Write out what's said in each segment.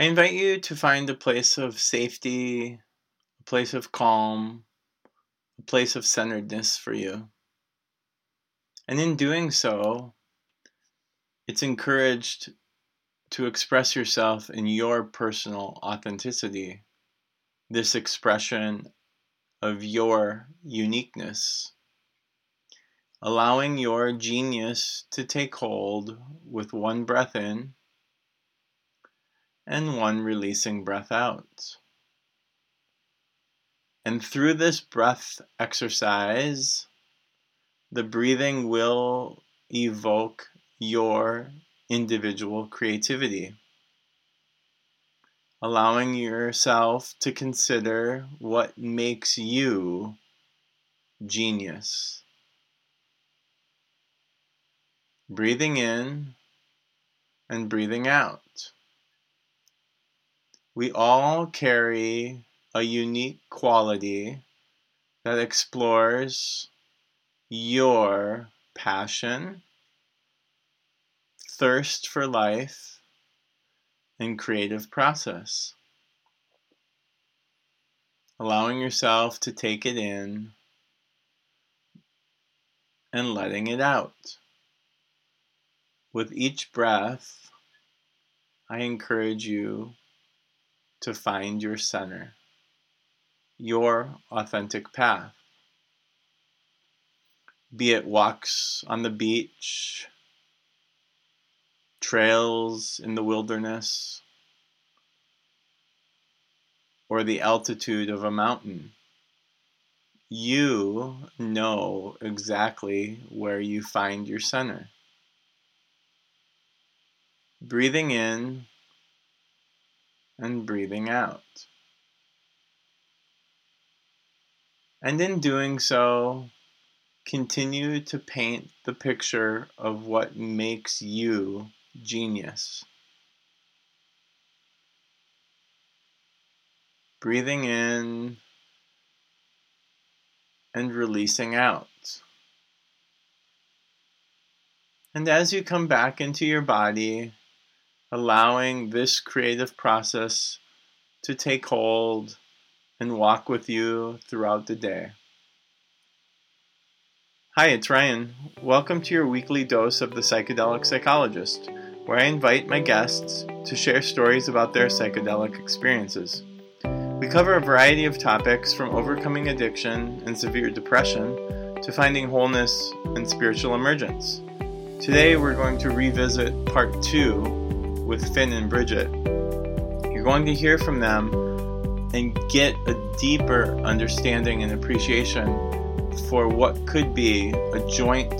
I invite you to find a place of safety, a place of calm, a place of centeredness for you. And in doing so, it's encouraged to express yourself in your personal authenticity, this expression of your uniqueness, allowing your genius to take hold with one breath in and one releasing breath out. And through this breath exercise, the breathing will evoke your individual creativity. Allowing yourself to consider what makes you genius. Breathing in and breathing out. We all carry a unique quality that explores your passion, thirst for life, and creative process. Allowing yourself to take it in and letting it out. With each breath, I encourage you to find your center, your authentic path. Be it walks on the beach, trails in the wilderness, or the altitude of a mountain. You know exactly where you find your center. Breathing in and breathing out. And in doing so, continue to paint the picture of what makes you genius. Breathing in and releasing out. And as you come back into your body, allowing this creative process to take hold and walk with you throughout the day. Hi, it's Ryan. Welcome to your weekly dose of the Psychedelic Psychologist, where I invite my guests to share stories about their psychedelic experiences. We cover a variety of topics from overcoming addiction and severe depression to finding wholeness and spiritual emergence. Today, we're going to revisit part two with Finn and Bridget. You're going to hear from them and get a deeper understanding and appreciation for what could be a joint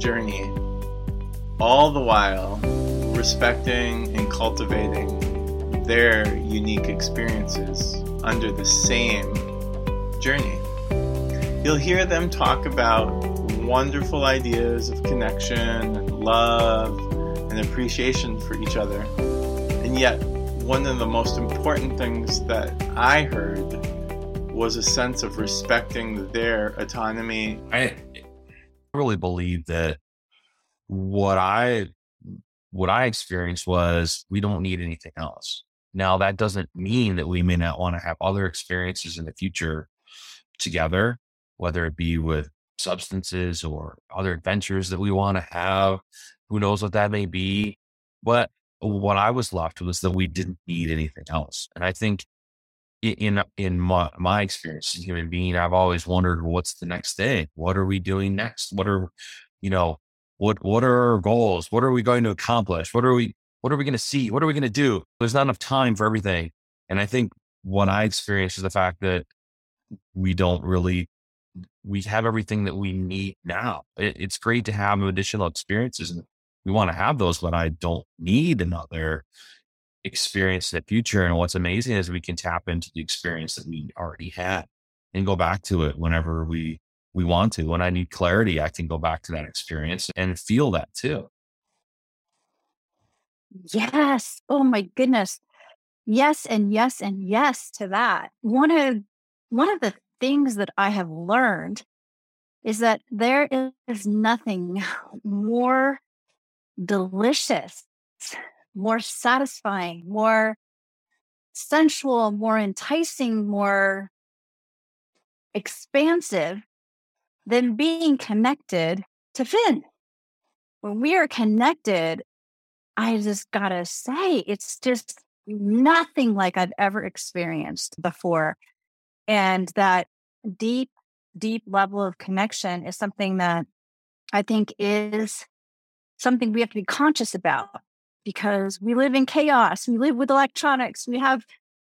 journey, all the while respecting and cultivating their unique experiences under the same journey. You'll hear them talk about wonderful ideas of connection and love and appreciation for each other. And yet, one of the most important things that I heard was a sense of respecting their autonomy. I really believe that what I what I experienced was we don't need anything else. Now that doesn't mean that we may not want to have other experiences in the future together, whether it be with substances or other adventures that we want to have who knows what that may be? But what I was left with was that we didn't need anything else. And I think in in my, my experience as a human being, I've always wondered what's the next thing? What are we doing next? What are you know what what are our goals? What are we going to accomplish? What are we what are we going to see? What are we going to do? There's not enough time for everything. And I think what I experienced is the fact that we don't really we have everything that we need now. It, it's great to have additional experiences and we want to have those, but I don't need another experience in the future. And what's amazing is we can tap into the experience that we already had and go back to it whenever we we want to. When I need clarity, I can go back to that experience and feel that too. Yes. Oh my goodness. Yes and yes and yes to that. One of one of the things that I have learned is that there is nothing more delicious, more satisfying, more sensual, more enticing, more expansive than being connected to Finn. When we are connected, I just gotta say, it's just nothing like I've ever experienced before. And that deep, deep level of connection is something that I think is something we have to be conscious about because we live in chaos. We live with electronics. We have,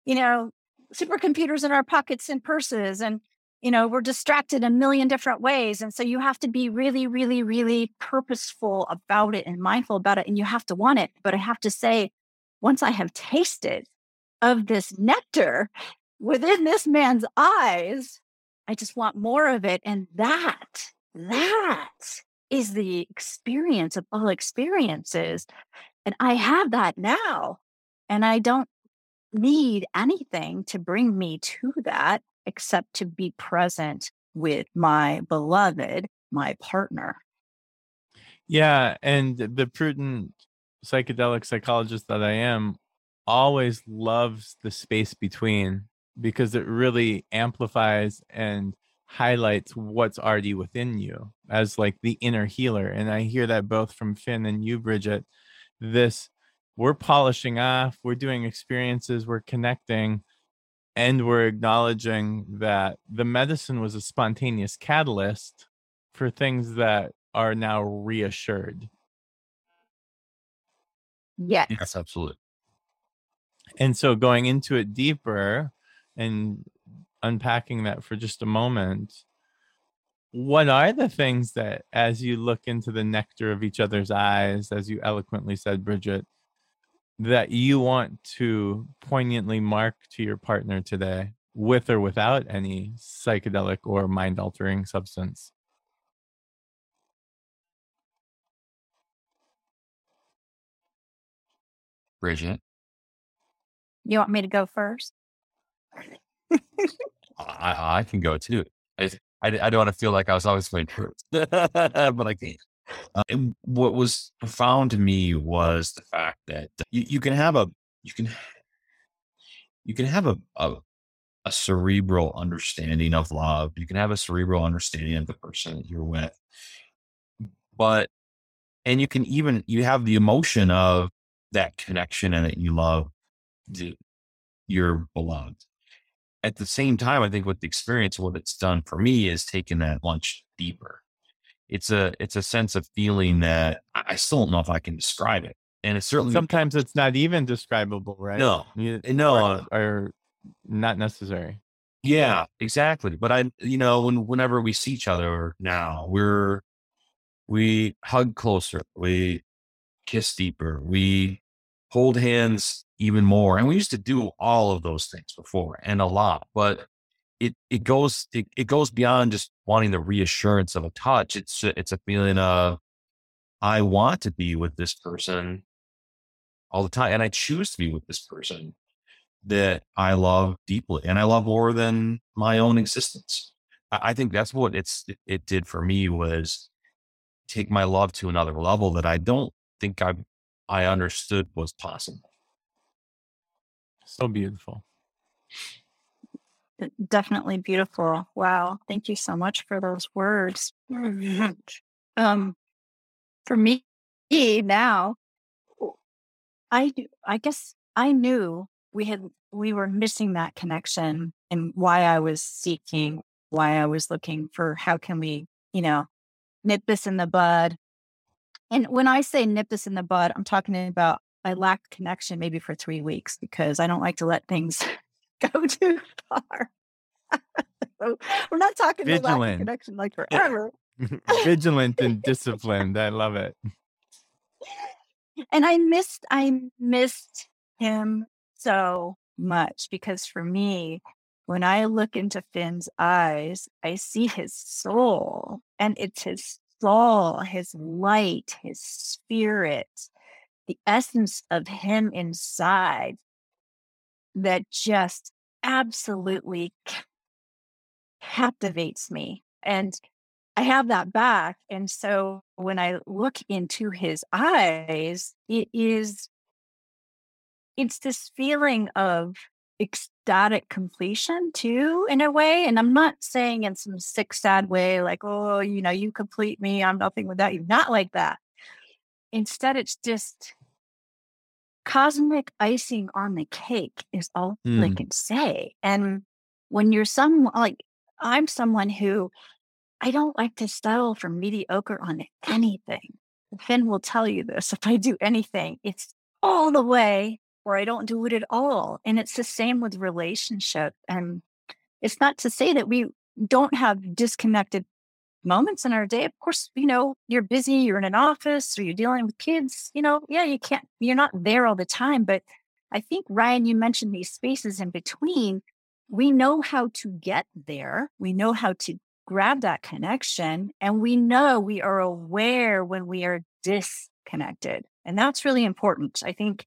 you know, supercomputers in our pockets and purses. And you know, we're distracted a million different ways. And so you have to be really, really, really purposeful about it and mindful about it. And you have to want it. But I have to say, once I have tasted of this nectar within this man's eyes, I just want more of it. And that, that is the experience of all experiences. And I have that now. And I don't need anything to bring me to that except to be present with my beloved, my partner. Yeah. And the prudent psychedelic psychologist that I am always loves the space between because it really amplifies and highlights what's already within you as like the inner healer. And I hear that both from Finn and you, Bridget. This we're polishing off, we're doing experiences, we're connecting and we're acknowledging that the medicine was a spontaneous catalyst for things that are now reassured. Yes. Yes, absolutely. And so going into it deeper and unpacking that for just a moment, what are the things that, as you look into the nectar of each other's eyes, as you eloquently said, Bridget, that you want to poignantly mark to your partner today with or without any psychedelic or mind altering substance? Bridget. You want me to go first? I, I can go too. I, I, I don't want to feel like I was always playing first, but I can't. Uh, what was profound to me was the fact that you, you can have a you can you can have a, a a cerebral understanding of love. You can have a cerebral understanding of the person that you're with, but and you can even you have the emotion of that connection and that you love the, your beloved. At the same time, I think with the experience, what it's done for me is taken that much deeper it's a it's a sense of feeling that I still don't know if I can describe it. And it's certainly sometimes it's not even describable, right? No, you, no, are, are uh not necessary. Yeah, exactly. But I, you know, when whenever we see each other now, we're we hug closer, we kiss deeper, we hold hands even more, and we used to do all of those things before and a lot. But it it goes it, it goes beyond just wanting the reassurance of a touch. It's it's a feeling of I want to be with this person all the time, and I choose to be with this person that I love deeply, and I love more than my own existence. I, I think that's what it's it, it did for me was take my love to another level that I don't think I I understood was possible. So beautiful definitely beautiful. Wow. Thank you so much for those words. um, for me now, I I guess I knew we had we were missing that connection and why I was seeking, why I was looking for how can we, you know, nip this in the bud. And when I say nip this in the bud, I'm talking about I lacked connection maybe for three weeks because I don't like to let things go too far. so we're not talking about connection like eh, forever. Vigilant and disciplined. I love it. And I missed I missed him so much because for me, when I look into Finn's eyes, I see his soul. And it's his soul, his light, his spirit, the essence of him inside that just absolutely captivates me. And I have that back. And so when I look into his eyes, it is, it's this feeling of ecstatic completion too, in a way. And I'm not saying in some sick, sad way, like, oh, you know, you complete me. I'm nothing without you. Not like that. Instead, it's just cosmic icing on the cake is all mm. I can say. And when you're someone like I'm someone who I don't like to settle for mediocre on anything. Finn will tell you this. If I do anything, it's all the way or I don't do it at all. And it's the same with relationship. And it's not to say that we don't have disconnected moments in our day. Of course, you know, you're busy, you're in an office or you're dealing with kids, you know, yeah, you can't, you're not there all the time. But I think, Ryan, you mentioned these spaces in between. We know how to get there. We know how to grab that connection. And we know we are aware when we are disconnected. And that's really important. I think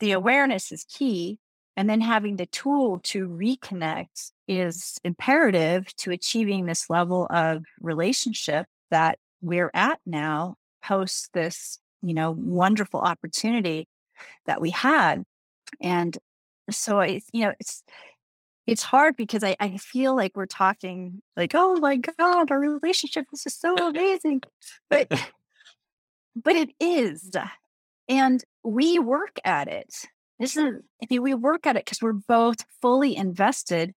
the awareness is key. And then having the tool to reconnect is imperative to achieving this level of relationship that we're at now post this, you know, wonderful opportunity that we had. And so I, you know, it's it's hard because I, I feel like we're talking like, oh my God, our relationship this is so amazing. But but it is. And we work at it. This is, I mean, we work at it because we're both fully invested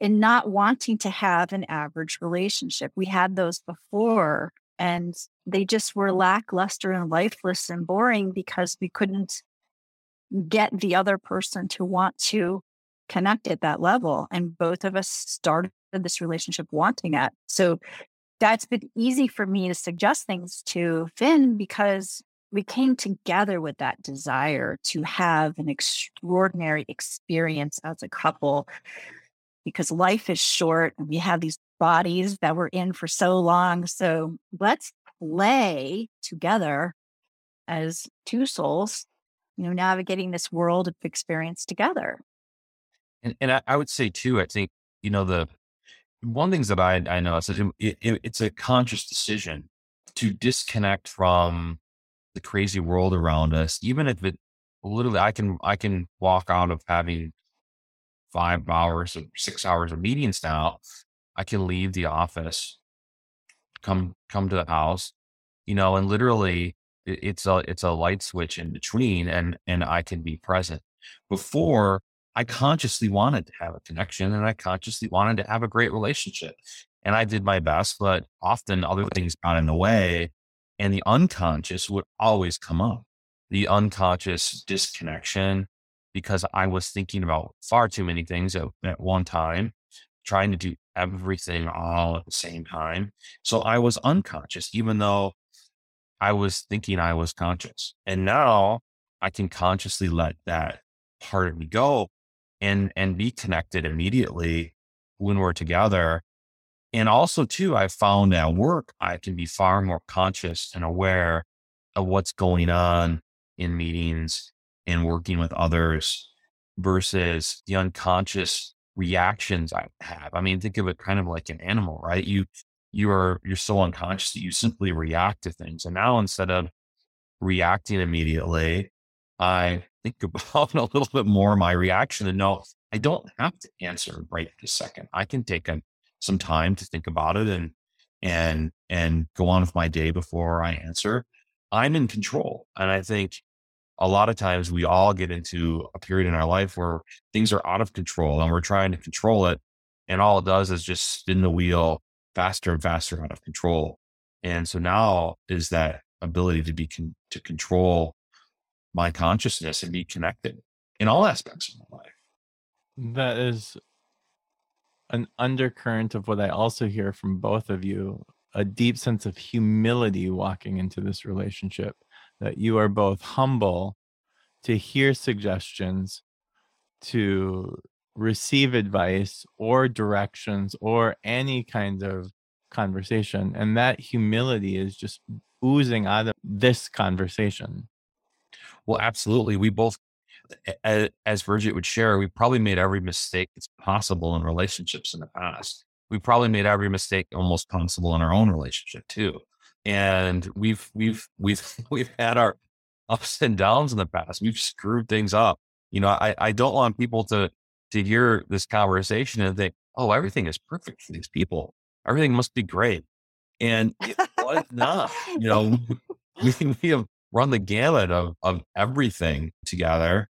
in not wanting to have an average relationship. We had those before and they just were lackluster and lifeless and boring because we couldn't get the other person to want to connect at that level. And both of us started this relationship wanting that. So that's been easy for me to suggest things to Finn because we came together with that desire to have an extraordinary experience as a couple because life is short and we have these bodies that we're in for so long. So let's play together as two souls, you know, navigating this world of experience together. And, and I, I would say too, I think, you know, the one things that I, I know is that it, it, it's a conscious decision to disconnect from the crazy world around us, even if it literally I can I can walk out of having five hours or six hours of meetings now. I can leave the office, come come to the house, you know, and literally it, it's a it's a light switch in between and and I can be present. Before I consciously wanted to have a connection and I consciously wanted to have a great relationship. And I did my best, but often other things got in the way and the unconscious would always come up the unconscious disconnection because I was thinking about far too many things at, at, one time, trying to do everything all at the same time. So I was unconscious, even though I was thinking I was conscious. And now I can consciously let that part of me go and and be connected immediately when we're together and also, too, I found at work, I can be far more conscious and aware of what's going on in meetings and working with others versus the unconscious reactions I have. I mean, think of it kind of like an animal, right? You, you are, you're so unconscious that you simply react to things. And now instead of reacting immediately, I think about a little bit more my reaction and know I don't have to answer right this second. I can take a some time to think about it and and and go on with my day before I answer, I'm in control. And I think a lot of times we all get into a period in our life where things are out of control and we're trying to control it. And all it does is just spin the wheel faster and faster out of control. And so now is that ability to be con- to control my consciousness and be connected in all aspects of my life. That is an undercurrent of what I also hear from both of you a deep sense of humility walking into this relationship, that you are both humble to hear suggestions, to receive advice or directions or any kind of conversation. And that humility is just oozing out of this conversation. Well, absolutely. We both as, as Bridget would share, we probably made every mistake that's possible in relationships in the past. We probably made every mistake almost possible in our own relationship too. And we've we've we've we've had our ups and downs in the past. We've screwed things up. You know, I, I don't want people to to hear this conversation and think, oh, everything is perfect for these people. Everything must be great. And it was not, you know, we, we have run the gamut of, of everything together.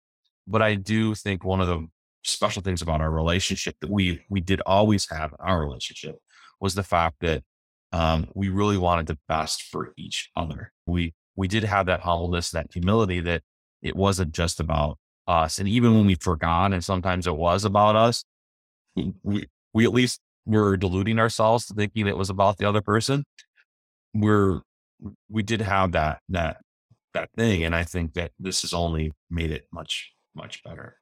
But I do think one of the special things about our relationship that we we did always have in our relationship was the fact that um, we really wanted the best for each other. We we did have that humbleness, that humility that it wasn't just about us. And even when we forgot, and sometimes it was about us, we we at least were deluding ourselves to thinking it was about the other person. We're we did have that that that thing, and I think that this has only made it much much better.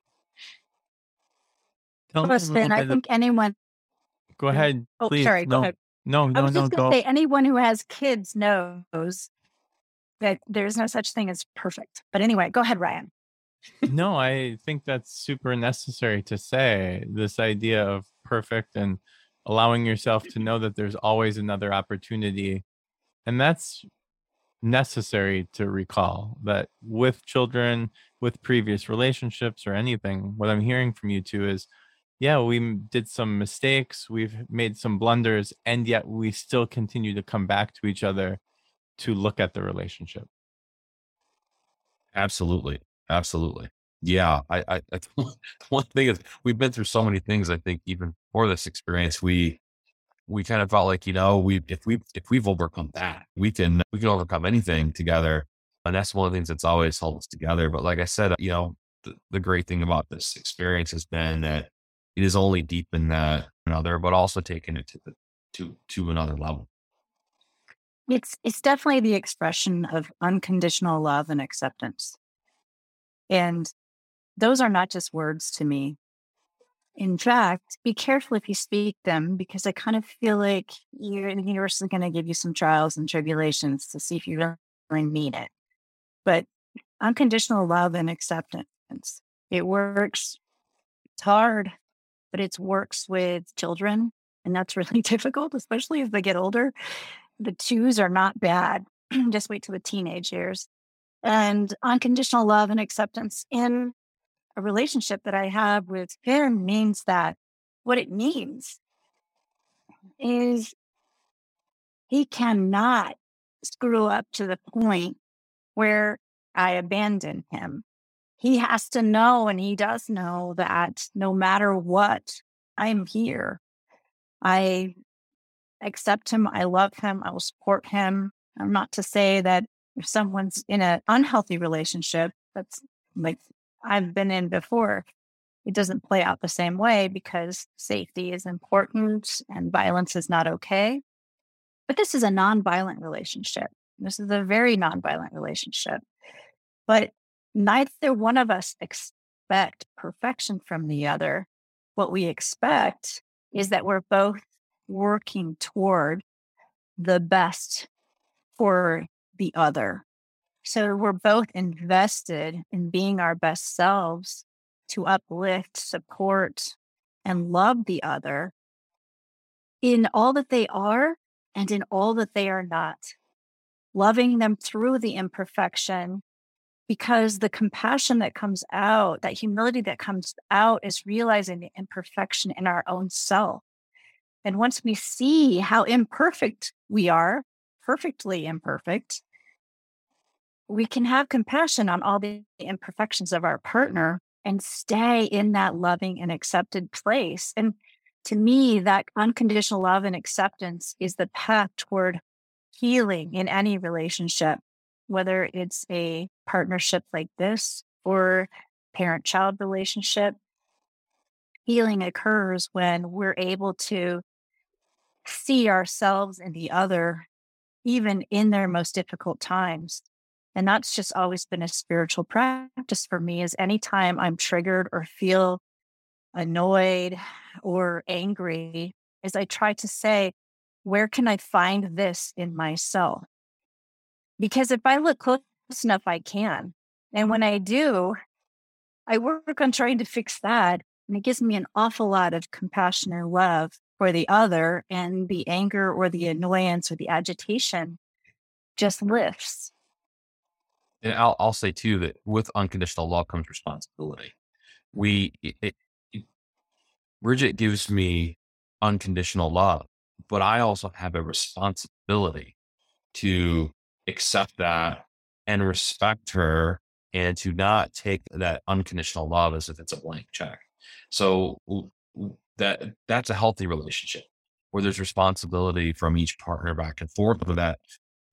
Tell Listen, I think anyone. Go ahead. Oh, please. sorry. No, go ahead. no, no, I was no. just Go. going to say, anyone who has kids knows that there's no such thing as perfect. But anyway, go ahead, Ryan. no, I think that's super necessary to say. This idea of perfect and allowing yourself to know that there's always another opportunity. And that's necessary to recall that with children, with previous relationships or anything, what I'm hearing from you two is yeah, we did some mistakes, we've made some blunders, and yet we still continue to come back to each other to look at the relationship. Absolutely. Absolutely. Yeah. I, I, I one thing is we've been through so many things. I think even for this experience, we, we kind of felt like, you know, we, if we, if we've overcome that, we can, we can overcome anything together. And that's one of the things that's always held us together. But like I said, uh, you know, the, the great thing about this experience has been that it is only deepened that another, but also taken it to the, to, to another level. It's it's definitely the expression of unconditional love and acceptance. And those are not just words to me. In fact, be careful if you speak them because I kind of feel like you're, the universe is going to give you some trials and tribulations to see if you really mean it. But unconditional love and acceptance, it works. It's hard but it works with children. And that's really difficult, especially as they get older. The twos are not bad. Just wait till the teenage years. And unconditional love and acceptance in a relationship that I have with him means that what it means is he cannot screw up to the point where I abandon him he has to know and he does know that no matter what, I'm here. I accept him. I love him. I will support him. I'm not to say that if someone's in an unhealthy relationship, that's like I've been in before, it doesn't play out the same way because safety is important and violence is not okay. But this is a non-violent relationship. This is a very non-violent relationship. But neither one of us expect perfection from the other. What we expect is that we're both working toward the best for the other. So we're both invested in being our best selves to uplift, support, and love the other in all that they are and in all that they are not. Loving them through the imperfection because the compassion that comes out, that humility that comes out, is realizing the imperfection in our own self. And once we see how imperfect we are, perfectly imperfect, we can have compassion on all the imperfections of our partner and stay in that loving and accepted place. And to me, that unconditional love and acceptance is the path toward healing in any relationship whether it's a partnership like this or parent child relationship, healing occurs when we're able to see ourselves and the other, even in their most difficult times. And that's just always been a spiritual practice for me is anytime I'm triggered or feel annoyed or angry, is I try to say, where can I find this in myself? Because if I look close enough, I can. And when I do, I work on trying to fix that. And it gives me an awful lot of compassion and love for the other. And the anger or the annoyance or the agitation just lifts. And I'll, I'll say too that with unconditional love comes responsibility. We, it, it, Bridget gives me unconditional love, but I also have a responsibility to accept that and respect her and to not take that unconditional love as if it's a blank check. So that that's a healthy relationship where there's responsibility from each partner back and forth for that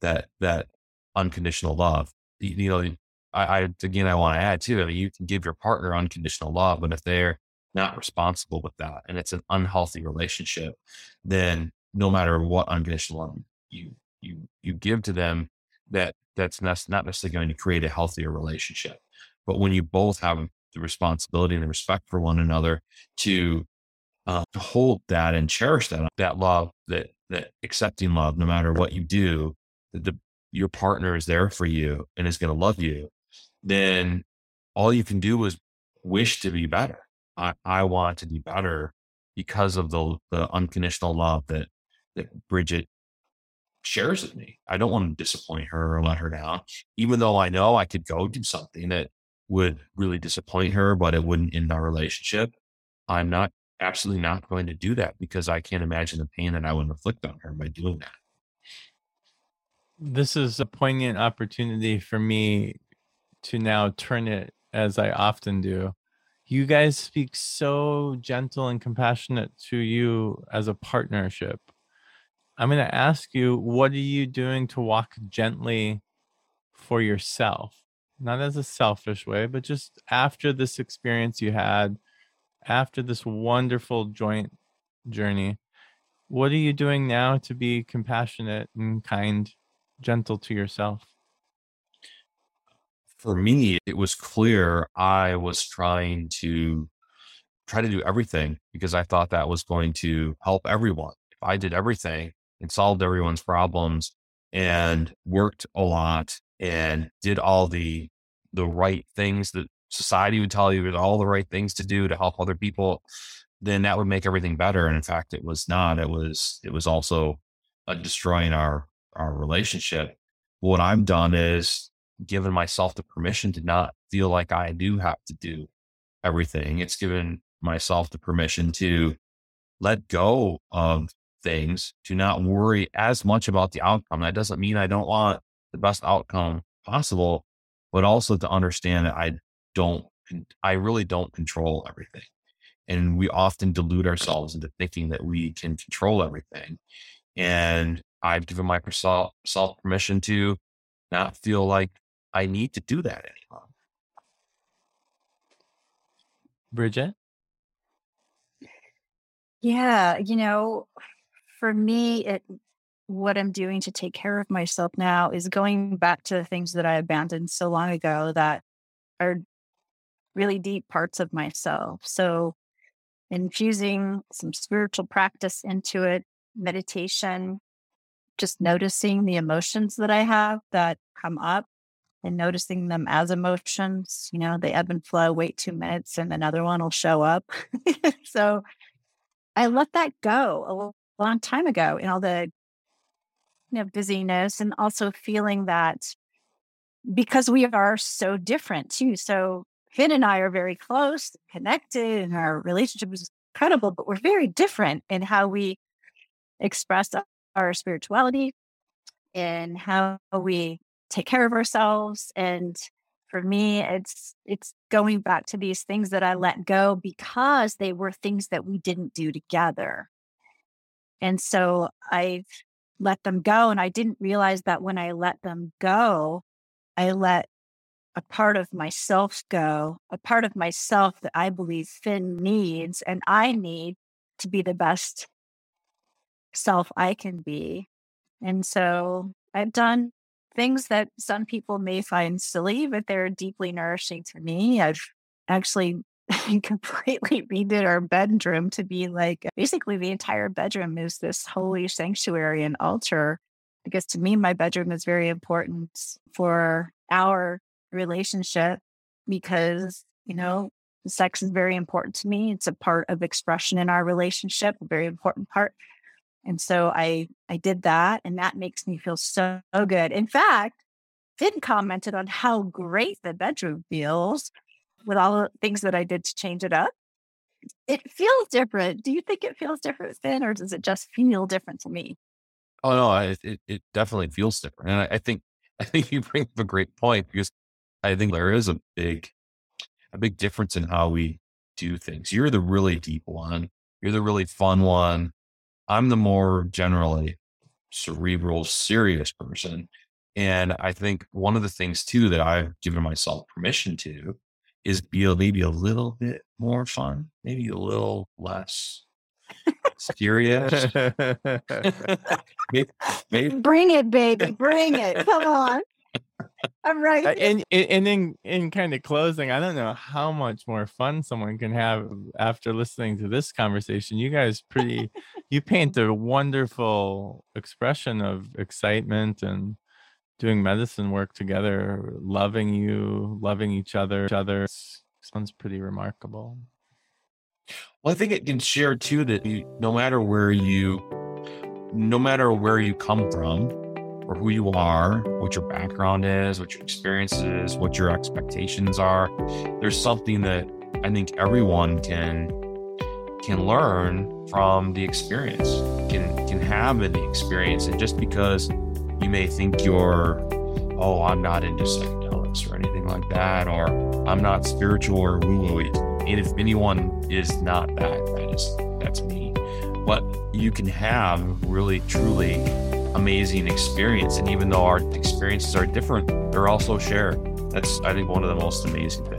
that that unconditional love. You, know, I, I, again I want to add too. I mean, you can give your partner unconditional love, but if they're not responsible with that and it's an unhealthy relationship, then no matter what unconditional love you you you give to them, that that's not necessarily going to create a healthier relationship. But when you both have the responsibility and the respect for one another to uh, to hold that and cherish that that love, that that accepting love, no matter what you do, that the your partner is there for you and is going to love you, then all you can do is wish to be better. I, I want to be better because of the the unconditional love that that Bridget shares with me. I don't want to disappoint her or let her down, even though I know I could go do something that would really disappoint her, but it wouldn't end our relationship. I'm not absolutely not going to do that because I can't imagine the pain that I would inflict on her by doing that. This is a poignant opportunity for me to now turn it as I often do. You guys speak so gentle and compassionate to you as a partnership. I'm going to ask you, what are you doing to walk gently for yourself? Not as a selfish way, but just after this experience you had, after this wonderful joint journey, what are you doing now to be compassionate and kind, gentle to yourself? For me, it was clear I was trying to try to do everything because I thought that was going to help everyone. If I did everything and solved everyone's problems and worked a lot and did all the the right things that society would tell you all the right things to do to help other people, then that would make everything better. And in fact, it was not. It was it was also uh, destroying our our relationship. What I've done is given myself the permission to not feel like I do have to do everything. It's given myself the permission to let go of things, to not worry as much about the outcome. That doesn't mean I don't want the best outcome possible, but also to understand that I don't, I really don't control everything. And we often delude ourselves into thinking that we can control everything. And I've given myself self permission to not feel like I need to do that anymore. Bridget? Yeah, you know, for me, it what I'm doing to take care of myself now is going back to the things that I abandoned so long ago that are really deep parts of myself. So infusing some spiritual practice into it, meditation, just noticing the emotions that I have that come up and noticing them as emotions. You know, they ebb and flow, wait two minutes, and another one will show up. so I let that go a long time ago in all the you know busyness and also feeling that because we are so different too. So Finn and I are very close, connected, and our relationship is incredible, but we're very different in how we express our spirituality and how we take care of ourselves. And for me, it's it's going back to these things that I let go because they were things that we didn't do together. And so I let them go. And I didn't realize that when I let them go, I let a part of myself go, a part of myself that I believe Finn needs and I need to be the best self I can be. And so I've done things that some people may find silly, but they're deeply nourishing to me. I've actually completely redid our bedroom to be like basically the entire bedroom is this holy sanctuary and altar. Because to me, my bedroom is very important for our relationship because, you know, sex is very important to me. It's a part of expression in our relationship, a very important part. And so I I did that and that makes me feel so good. In fact, Finn commented on how great the bedroom feels with all the things that I did to change it up. it feels different. Do you think it feels different, Finn, or does it just feel different to me? Oh no, it it, it definitely feels different, and I, I think I think you bring up a great point because I think there is a big a big difference in how we do things. You're the really deep one. You're the really fun one. I'm the more generally cerebral, serious person. And I think one of the things too that I've given myself permission to is be a, maybe a little bit more fun, maybe a little less serious. maybe, maybe. Bring it, baby. Bring it. Come on. I'm right. Uh, and and in in kind of closing, I don't know how much more fun someone can have after listening to this conversation. You guys pretty you paint a wonderful expression of excitement and doing medicine work together, loving you, loving each other, each other. Sounds pretty remarkable. Well, I think it can share too that you, no matter where you, no matter where you come from, or who you are, what your background is, what your experience is, what your expectations are. There's something that I think everyone can can learn from the experience, can can have in the experience. And just because you may think you're, oh, I'm not into psychedelics or anything like that, or I'm not spiritual or woo-woo. And if anyone is not that, that is that's me. But you can have really truly amazing experience. And even though our experiences are different, they're also shared. That's, I think, one of the most amazing things.